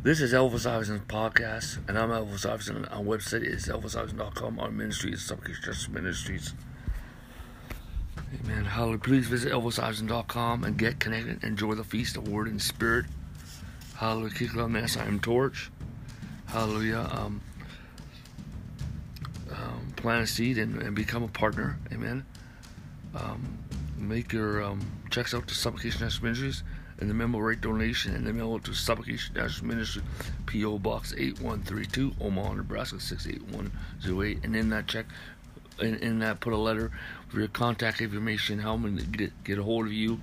This is Elvis Iverson podcast, and I'm Elvis Iverson. Our website is elvisiverson.com. Our ministry is Supplication Justice Ministries. Amen. Hallelujah. Please visit elvisiverson.com and get connected. Enjoy the feast of Word and Spirit. Hallelujah. Kick on the SIM torch. Hallelujah. Um, um, plant a seed and, and, become a partner. Amen. Um, make your um, checks out to Supplication Justice Ministries and the memo rate donation and the mail to Supplication National Ministry, P.O. Box 8132, Omaha, Nebraska 68108. And in that check, in, in that, put a letter for your contact information, how I'm going to get, get a hold of you,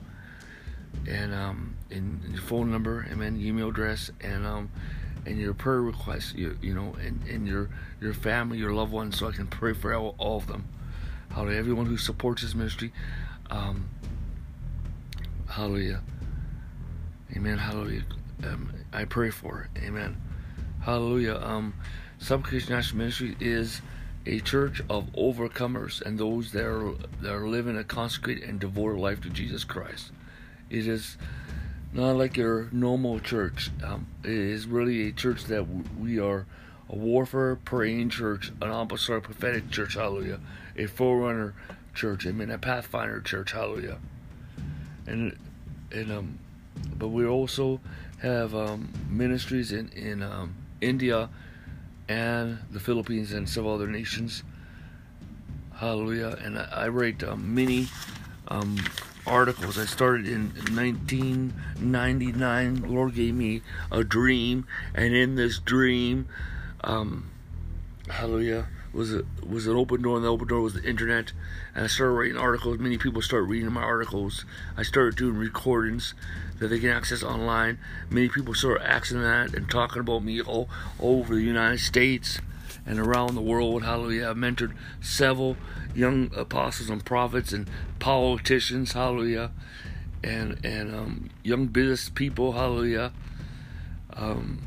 and um, and your phone number, and then email address, and um, and your prayer requests, you, you know, and, and your your family, your loved ones, so I can pray for all, all of them. Hallelujah. Everyone who supports this ministry. Um, hallelujah. Amen. Hallelujah. Um, I pray for. Amen. Hallelujah. Um, Supplication National Ministry is a church of overcomers and those that are that are living a consecrated and devoted life to Jesus Christ. It is not like your normal church. Um, it is really a church that we are a warfare praying church, an apostolic prophetic church. Hallelujah. A forerunner church. Amen. A pathfinder church. Hallelujah. And and um but we also have um, ministries in in um, India and the Philippines and several other nations. Hallelujah! And I, I write um, many um, articles. I started in 1999. The Lord gave me a dream, and in this dream, um, Hallelujah was a, was an open door, and the open door was the internet. And I started writing articles. Many people started reading my articles. I started doing recordings that they can access online. Many people started asking that and talking about me all, all over the United States and around the world. Hallelujah. I've mentored several young apostles and prophets and politicians. Hallelujah. And and um, young business people. Hallelujah. Um,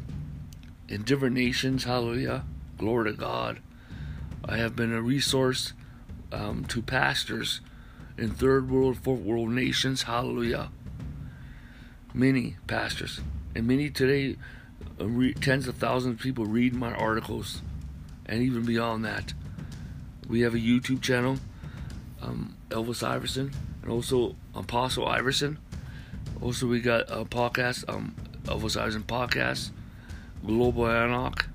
in different nations. Hallelujah. Glory to God. I have been a resource um, to pastors in third world, fourth world nations. Hallelujah. Many pastors, and many today, uh, re- tens of thousands of people read my articles, and even beyond that. We have a YouTube channel, um, Elvis Iverson, and also Apostle Iverson. Also, we got a podcast, um, Elvis Iverson Podcast, Global Anarch,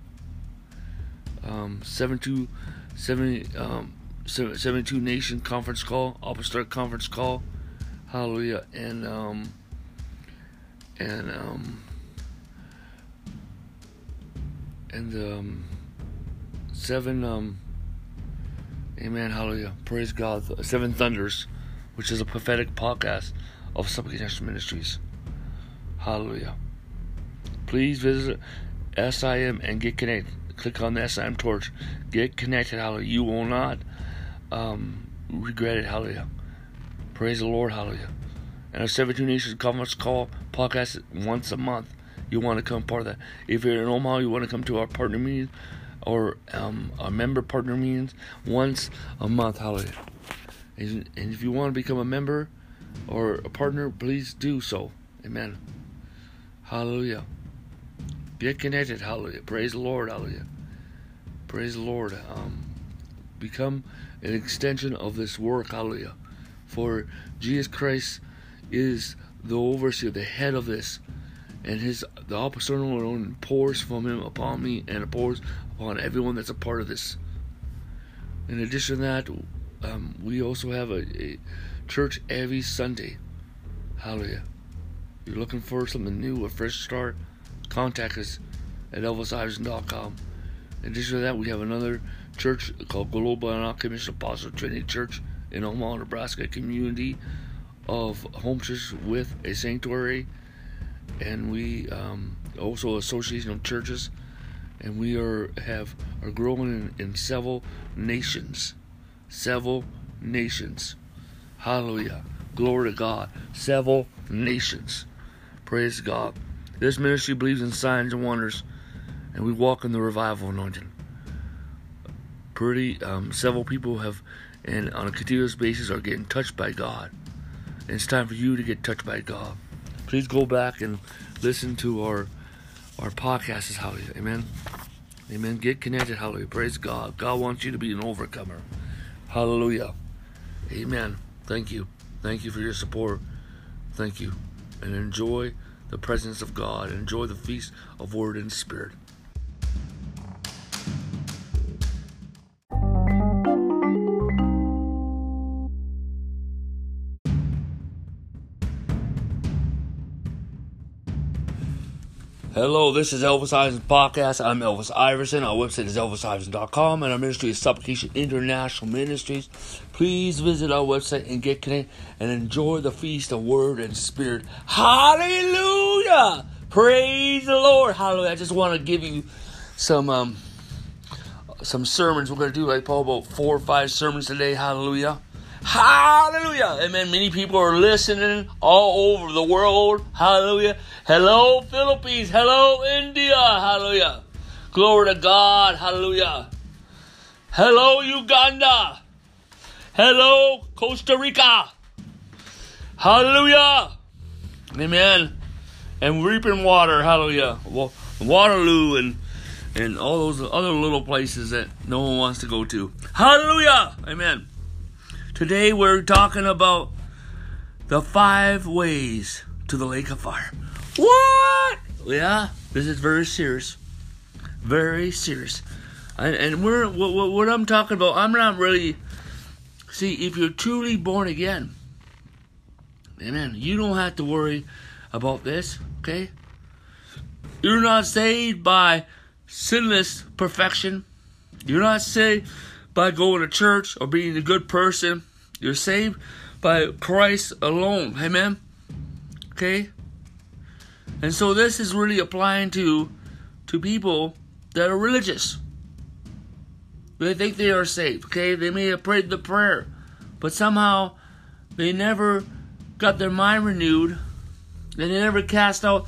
um, 72 70, um, 72 Nation Conference Call, Apostolic Conference Call, Hallelujah, and um, and um, and um, seven um, Amen, Hallelujah, Praise God, Seven Thunders, which is a prophetic podcast of Supplication Ministries, Hallelujah. Please visit SIM and get connected click on the SIM torch. Get connected, hallelujah. You will not um, regret it, hallelujah. Praise the Lord, hallelujah. And a 17 Nations Conference Call podcast once a month. You want to come part of that. If you're in Omaha, you want to come to our partner meetings or um, our member partner meetings once a month, hallelujah. And if you want to become a member or a partner, please do so. Amen. Hallelujah. Get connected. Hallelujah. Praise the Lord. Hallelujah. Praise the Lord. Um, become an extension of this work. Hallelujah. For Jesus Christ is the overseer, the head of this, and his the apostolic anointing pours from him upon me and it pours upon everyone that's a part of this. In addition to that, um, we also have a, a church every Sunday. Hallelujah. You're looking for something new, a fresh start contact us at elvisiverson.com. In addition to that, we have another church called Global Commission Apostle Trinity Church in Omaha, Nebraska, community of home churches with a sanctuary, and we um, also association of churches, and we are have are growing in, in several nations, several nations. Hallelujah, glory to God, several nations. Praise God. This ministry believes in signs and wonders, and we walk in the revival anointing. Pretty um, several people have, and on a continuous basis, are getting touched by God. And it's time for you to get touched by God. Please go back and listen to our our podcast is hallelujah. Amen. Amen. Get connected. Hallelujah. Praise God. God wants you to be an overcomer. Hallelujah. Amen. Thank you. Thank you for your support. Thank you. And enjoy the presence of God. and Enjoy the feast of Word and Spirit. Hello, this is Elvis Iverson Podcast. I'm Elvis Iverson. Our website is elvisiverson.com and our ministry is Supplication International Ministries. Please visit our website and get connected and enjoy the feast of Word and Spirit. Hallelujah! Praise the Lord. Hallelujah. I just want to give you some um, some sermons. We're going to do like probably about four or five sermons today. Hallelujah. Hallelujah. Amen. Many people are listening all over the world. Hallelujah. Hello, Philippines. Hello, India. Hallelujah. Glory to God. Hallelujah. Hello, Uganda. Hello, Costa Rica. Hallelujah. Amen. And reaping water. Hallelujah. Waterloo and and all those other little places that no one wants to go to. Hallelujah. Amen. Today we're talking about the five ways to the lake of fire. What? Yeah, this is very serious. Very serious. And, and we're what, what I'm talking about. I'm not really. See, if you're truly born again, amen. You don't have to worry about this. Okay. You're not saved by sinless perfection. You're not saved by going to church or being a good person. You're saved by Christ alone. Amen. Okay? And so this is really applying to to people that are religious. They think they are saved. Okay? They may have prayed the prayer, but somehow they never got their mind renewed. And they never cast out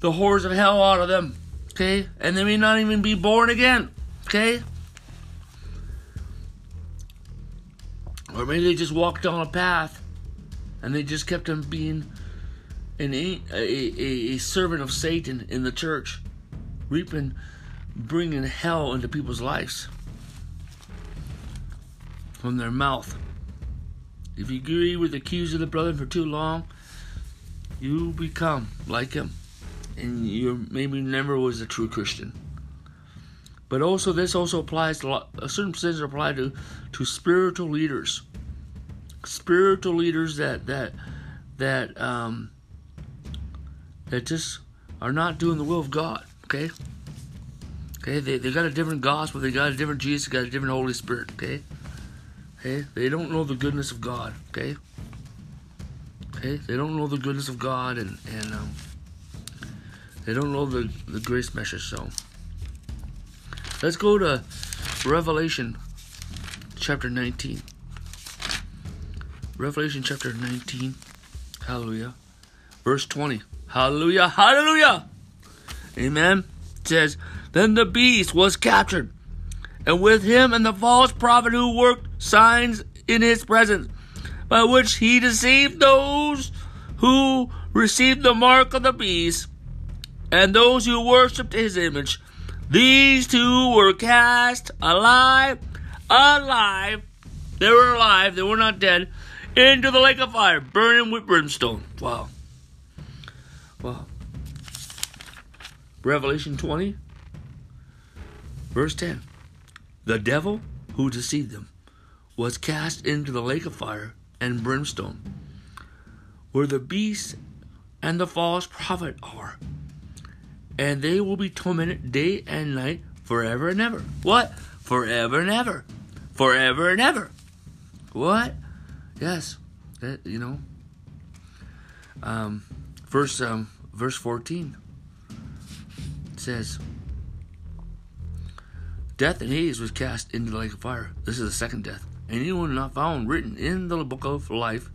the horrors of hell out of them. Okay? And they may not even be born again. Okay? Or maybe they just walked down a path and they just kept on being an, a, a, a servant of Satan in the church, reaping, bringing hell into people's lives from their mouth. If you agree with the accuser of the brother for too long, you become like him, and you maybe never was a true Christian. But also, this also applies to a certain percentage apply to to spiritual leaders, spiritual leaders that that that um, that just are not doing the will of God. Okay, okay, they they got a different gospel, they got a different Jesus, they got a different Holy Spirit. Okay, okay, they don't know the goodness of God. Okay, okay, they don't know the goodness of God, and and um, they don't know the the grace message. So. Let's go to Revelation chapter 19. Revelation chapter 19. Hallelujah. Verse 20. Hallelujah. Hallelujah. Amen. It says, Then the beast was captured, and with him and the false prophet who worked signs in his presence, by which he deceived those who received the mark of the beast, and those who worshipped his image. These two were cast alive, alive. They were alive, they were not dead, into the lake of fire, burning with brimstone. Wow. Wow. Revelation 20, verse 10. The devil who deceived them was cast into the lake of fire and brimstone, where the beast and the false prophet are and they will be tormented day and night forever and ever. What? Forever and ever. Forever and ever. What? Yes. That, you know. Um, verse um, verse 14 says Death and Hades was cast into the lake of fire. This is the second death. Anyone not found written in the book of life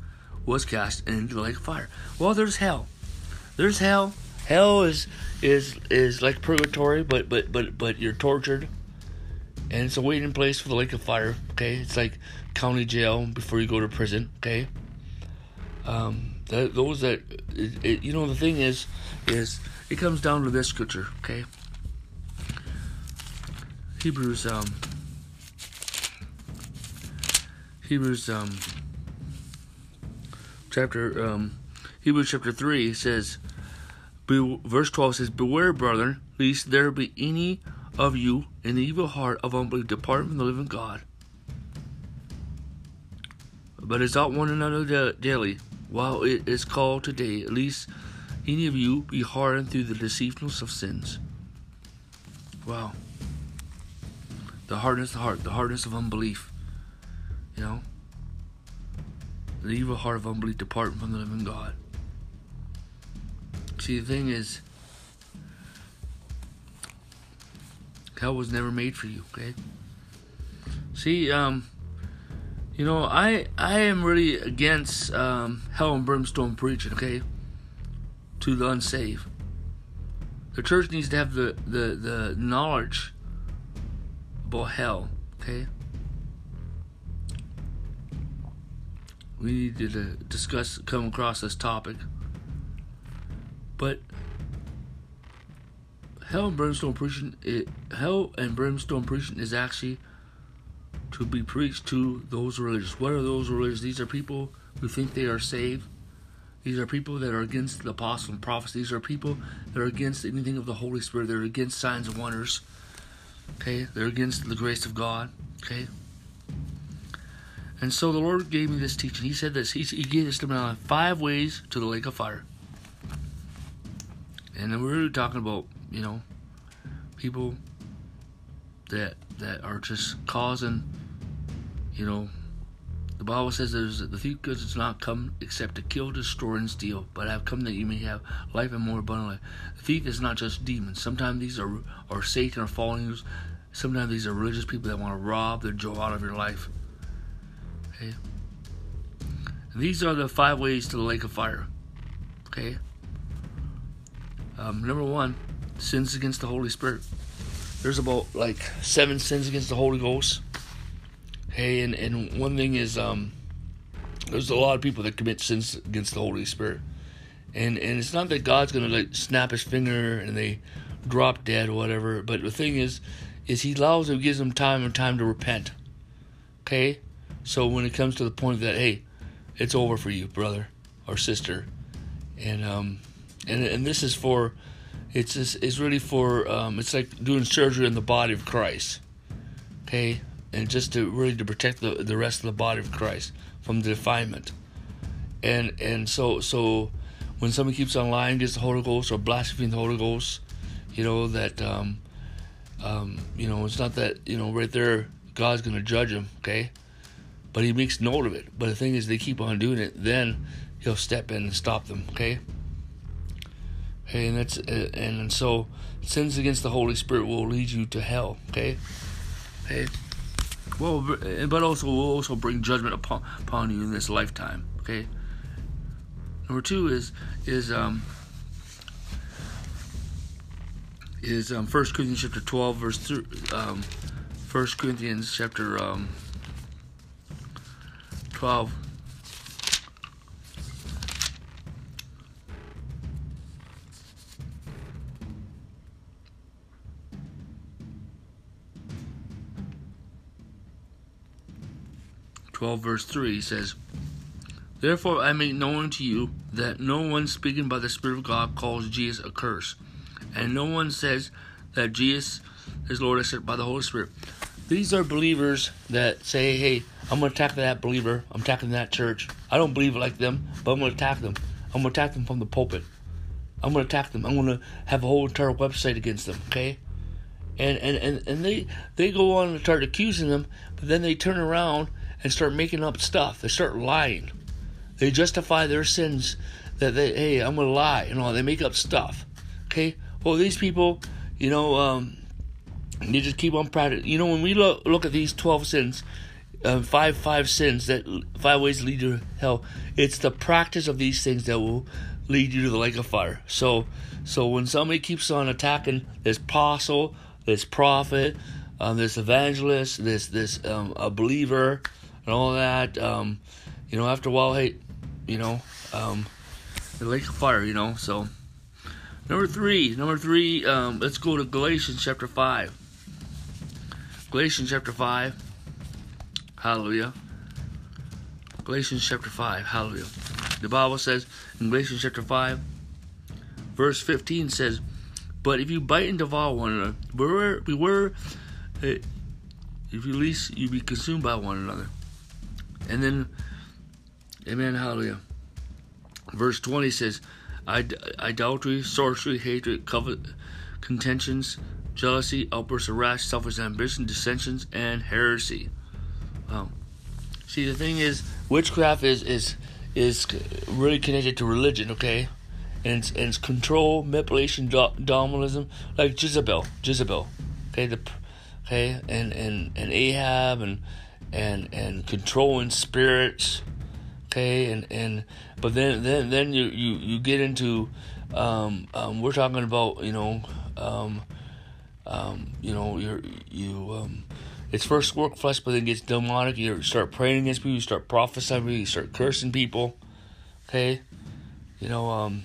was cast into the lake of fire. Well, there's hell. There's hell hell is is is like purgatory, but but but but you're tortured, and it's a waiting place for the lake of fire. Okay, it's like county jail before you go to prison. Okay, um, that, those that it, it, you know the thing is is it comes down to this scripture, okay? Hebrews um Hebrews um chapter um Hebrews chapter 3 says be, verse 12 says beware brethren lest there be any of you an evil heart of unbelief depart from the living God. But exalt one another daily. While it is called today at least any of you be hardened through the deceitfulness of sins. Wow. The hardness of the heart the hardness of unbelief you know the evil heart of unbelief depart from the living God See, the thing is, hell was never made for you, okay? See, um, you know, I I am really against um, hell and brimstone preaching, okay? To the unsaved. The church needs to have the, the, the knowledge about hell, okay? We need to discuss, come across this topic. But hell and brimstone preaching, it, hell and brimstone preaching is actually to be preached to those religious. What are those religious? These are people who think they are saved. These are people that are against the apostle and prophets. These are people that are against anything of the Holy Spirit. They're against signs and wonders. Okay, they're against the grace of God. Okay. And so the Lord gave me this teaching. He said this. He, he gave us to me five ways to the lake of fire. And then we're really talking about, you know, people that that are just causing, you know, the Bible says there's the thief does not come except to kill, destroy, and steal, but I've come that you may have life and more abundantly. The thief is not just demons. Sometimes these are are Satan or fallen Sometimes these are religious people that want to rob the joy out of your life. Okay. These are the five ways to the lake of fire. Okay. Um, number one, sins against the Holy Spirit. There's about like seven sins against the Holy Ghost. Hey, and, and one thing is, um, there's a lot of people that commit sins against the Holy Spirit, and and it's not that God's gonna like snap His finger and they drop dead or whatever. But the thing is, is He allows them, gives them time and time to repent. Okay, so when it comes to the point that hey, it's over for you, brother or sister, and um, and and this is for it's it's really for um, it's like doing surgery on the body of Christ, okay, and just to really to protect the the rest of the body of Christ from the defilement, and and so so when somebody keeps on lying against the Holy Ghost or blaspheming the Holy Ghost, you know that um, um, you know it's not that you know right there God's gonna judge him, okay, but He makes note of it. But the thing is, they keep on doing it, then He'll step in and stop them, okay. Okay, and that's uh, and so sins against the Holy Spirit will lead you to hell. Okay, okay. Well, but also will also bring judgment upon upon you in this lifetime. Okay. Number two is is um is um First Corinthians chapter twelve verse three um First Corinthians chapter um twelve 12, verse 3 says, Therefore I make known to you that no one speaking by the Spirit of God calls Jesus a curse, and no one says that Jesus is Lord except by the Holy Spirit. These are believers that say, hey, I'm going to attack that believer. I'm attacking that church. I don't believe like them, but I'm going to attack them. I'm going to attack them from the pulpit. I'm going to attack them. I'm going to have a whole entire website against them, okay? And, and, and, and they, they go on and start accusing them, but then they turn around and start making up stuff. They start lying. They justify their sins that they, hey, I'm gonna lie. You know, they make up stuff. Okay. Well, these people, you know, um, they just keep on practicing. You know, when we look look at these twelve sins, uh, five five sins that five ways lead to hell. It's the practice of these things that will lead you to the lake of fire. So, so when somebody keeps on attacking this apostle, this prophet, um, this evangelist, this this um, a believer, and all that. Um, you know, after a while, hey, you know, um, the lake of fire, you know. So, Number three, number three, um, let's go to Galatians chapter 5. Galatians chapter 5. Hallelujah. Galatians chapter 5. Hallelujah. The Bible says in Galatians chapter 5, verse 15 says, But if you bite and devour one another, beware, beware uh, if you least you be consumed by one another. And then, amen, hallelujah. Verse 20 says, idolatry, sorcery, hatred, covet, contentions, jealousy, outbursts of wrath, selfish ambition, dissensions, and heresy. Um, see, the thing is, witchcraft is is is really connected to religion, okay? And it's, and it's control, manipulation, dominalism, like Jezebel, Jezebel, okay? The okay, and and and Ahab and and and controlling spirits, okay, and and but then then then you you you get into um, um we're talking about you know um um you know you're you um it's first work flesh, but then it gets demonic. You start praying against people, you start prophesying, you start cursing people. Okay, you know, um,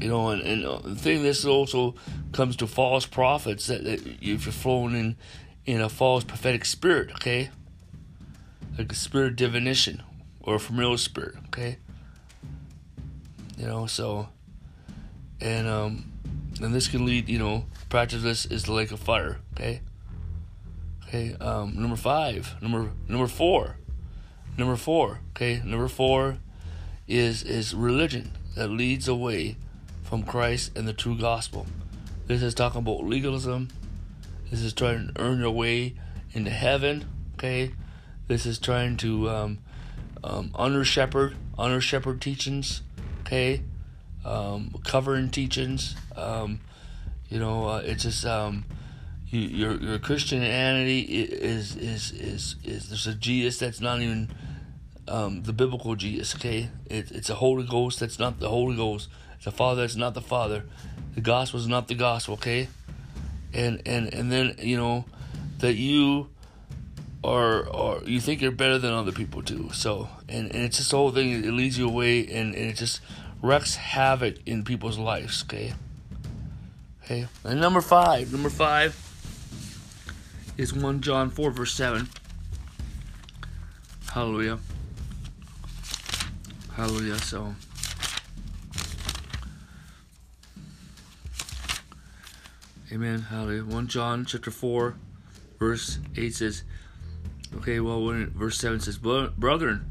you know, and, and uh, the thing this also comes to false prophets that, that if you're flowing in in a false prophetic spirit, okay, like a spirit of divination or a familiar spirit, okay, you know, so and um, and this can lead, you know, practice this is the lake of fire, okay. Okay, um, number five, number number four, number four. Okay, number four is is religion that leads away from Christ and the true gospel. This is talking about legalism. This is trying to earn your way into heaven. Okay, this is trying to um, um, under shepherd, under shepherd teachings. Okay, um, covering teachings. Um, you know, uh, it's just um, you, your your Christianity is is is is there's a Jesus that's not even um, the biblical Jesus. Okay, it, it's a Holy Ghost that's not the Holy Ghost. It's a Father that's not the Father. The gospel is not the gospel. Okay, and and and then you know that you are or you think you're better than other people do. So and and it's just the whole thing. It leads you away and, and it just wrecks havoc in people's lives. Okay. Okay. And number five. Number five is 1 John 4, verse 7. Hallelujah. Hallelujah. So, Amen. Hallelujah. 1 John chapter 4, verse 8 says, okay, well, when verse 7 says, Brethren,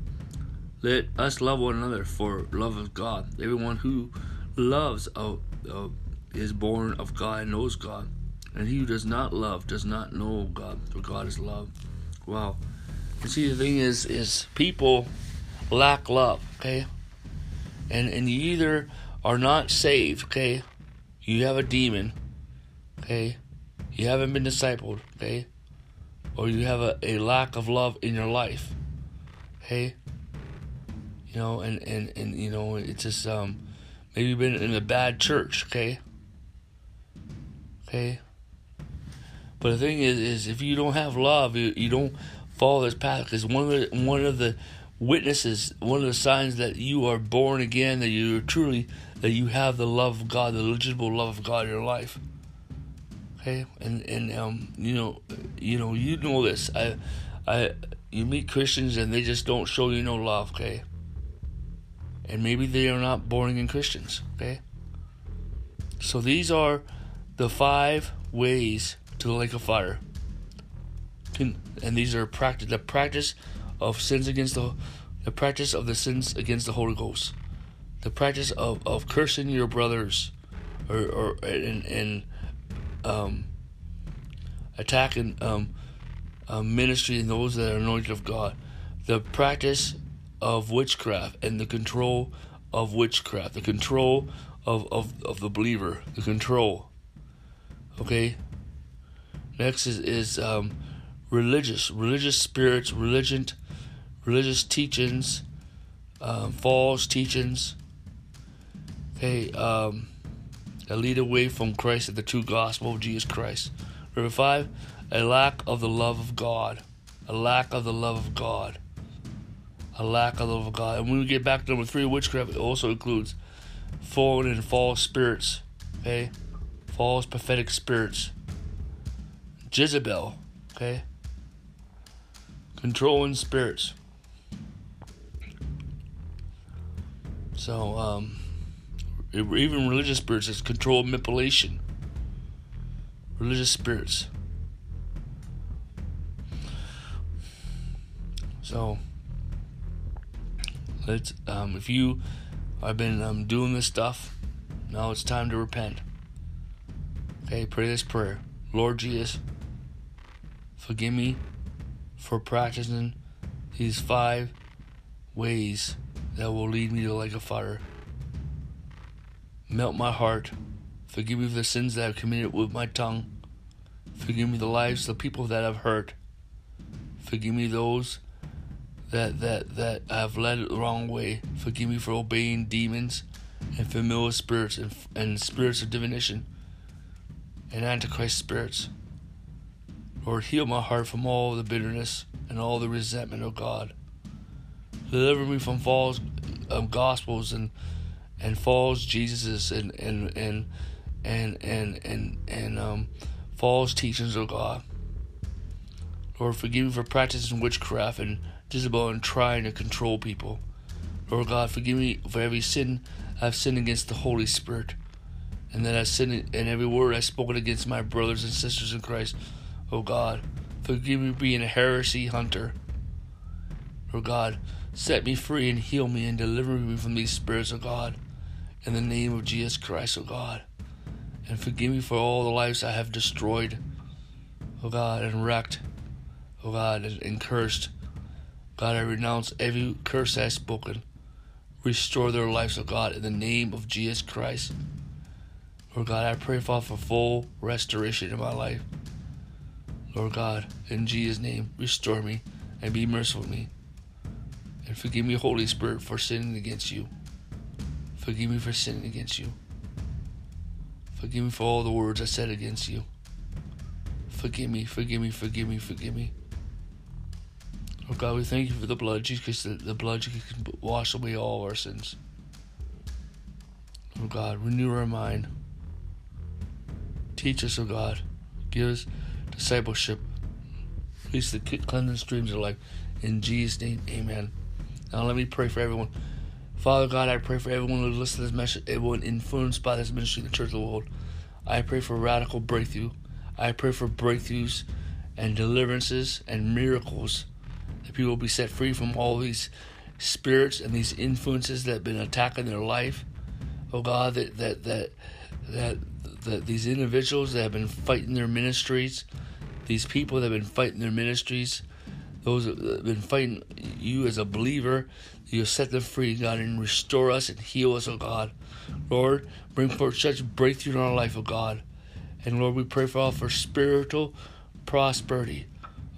let us love one another for love of God. Everyone who loves uh, uh, is born of God and knows God. And he who does not love does not know God, for God is love. Wow. See, the thing is, is people lack love, okay? And and you either are not saved, okay? You have a demon, okay? You haven't been discipled, okay? Or you have a, a lack of love in your life, okay? You know, and, and, and you know, it's just um maybe you've been in a bad church, okay? Okay? But the thing is, is if you don't have love, you, you don't follow this path. Because one of the one of the witnesses, one of the signs that you are born again, that you truly that you have the love of God, the legitimate love of God in your life. Okay, and and um, you know, you know, you know this. I, I, you meet Christians and they just don't show you no love. Okay, and maybe they are not born again Christians. Okay, so these are the five ways to the lake of fire. And these are practice the practice of sins against the the practice of the sins against the Holy Ghost, the practice of, of cursing your brothers, or or and, and um, attacking um, uh, ministry and those that are anointed of God, the practice of witchcraft and the control of witchcraft, the control of, of, of the believer, the control. Okay, Next is, is um, religious, religious spirits, religion, religious teachings, um, false teachings. Okay, um, that lead away from Christ and the true gospel of Jesus Christ. Number five, a lack of the love of God. A lack of the love of God. A lack of the love of God. And when we get back to number three, witchcraft, it also includes fallen and false spirits Okay? False prophetic spirits. Jezebel. Okay? Controlling spirits. So, um, even religious spirits, it's control manipulation. Religious spirits. So, let's, um, if you have been um, doing this stuff, now it's time to repent. Okay, pray this prayer. Lord Jesus, forgive me for practicing these five ways that will lead me to like a fire. Melt my heart. Forgive me for the sins that I've committed with my tongue. Forgive me the lives of the people that I've hurt. Forgive me those that that that I've led the wrong way. Forgive me for obeying demons and familiar spirits and, and spirits of divination and antichrist spirits. Lord, heal my heart from all the bitterness and all the resentment of God. Deliver me from false um, gospels and and false Jesuses and and and and and and, and um, false teachings of God. Lord, forgive me for practicing witchcraft and Jezebel and trying to control people. Lord God, forgive me for every sin I've sinned against the Holy Spirit, and that I've sinned in every word I've spoken against my brothers and sisters in Christ. Oh God, forgive me for being a heresy hunter. Lord God, Set me free and heal me and deliver me from these spirits, of God. In the name of Jesus Christ, O God. And forgive me for all the lives I have destroyed, O God, and wrecked, O God, and, and cursed. God, I renounce every curse I have spoken. Restore their lives, O God, in the name of Jesus Christ. Lord God, I pray, Father, for full restoration in my life. Lord God, in Jesus' name, restore me and be merciful to me. And forgive me, Holy Spirit, for sinning against you. Forgive me for sinning against you. Forgive me for all the words I said against you. Forgive me, forgive me, forgive me, forgive me. Oh God, we thank you for the blood, Jesus, the, the blood Jesus can wash away all our sins. Oh God, renew our mind. Teach us, oh God. Give us discipleship. Please the cleansing streams of life. In Jesus' name, amen. Now let me pray for everyone. Father God, I pray for everyone who listens to this message, everyone influenced by this ministry in the Church of the World. I pray for radical breakthrough. I pray for breakthroughs and deliverances and miracles. That people will be set free from all these spirits and these influences that have been attacking their life. Oh God, that that that that, that these individuals that have been fighting their ministries, these people that have been fighting their ministries, those that have been fighting you as a believer, you set them free, God, and restore us and heal us, oh God. Lord, bring forth such breakthrough in our life, oh God. And Lord, we pray for all for spiritual prosperity,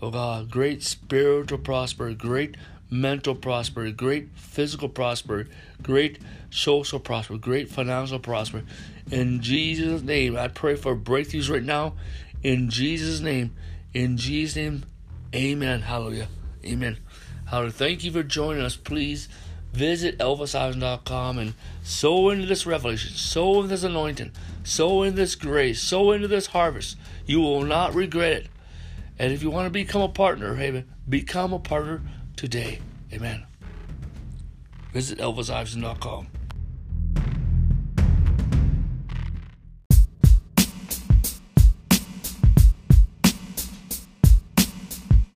oh God. Great spiritual prosperity, great mental prosperity, great physical prosperity, great social prosperity, great financial prosperity. In Jesus' name, I pray for breakthroughs right now. In Jesus' name, in Jesus' name, Amen. Hallelujah. Amen. Hallelujah. Thank you for joining us. Please visit elvisiverson.com and sow into this revelation, sow into this anointing, sow into this grace, sow into this harvest. You will not regret it. And if you want to become a partner, hey, become a partner today. Amen. Visit elvisiverson.com.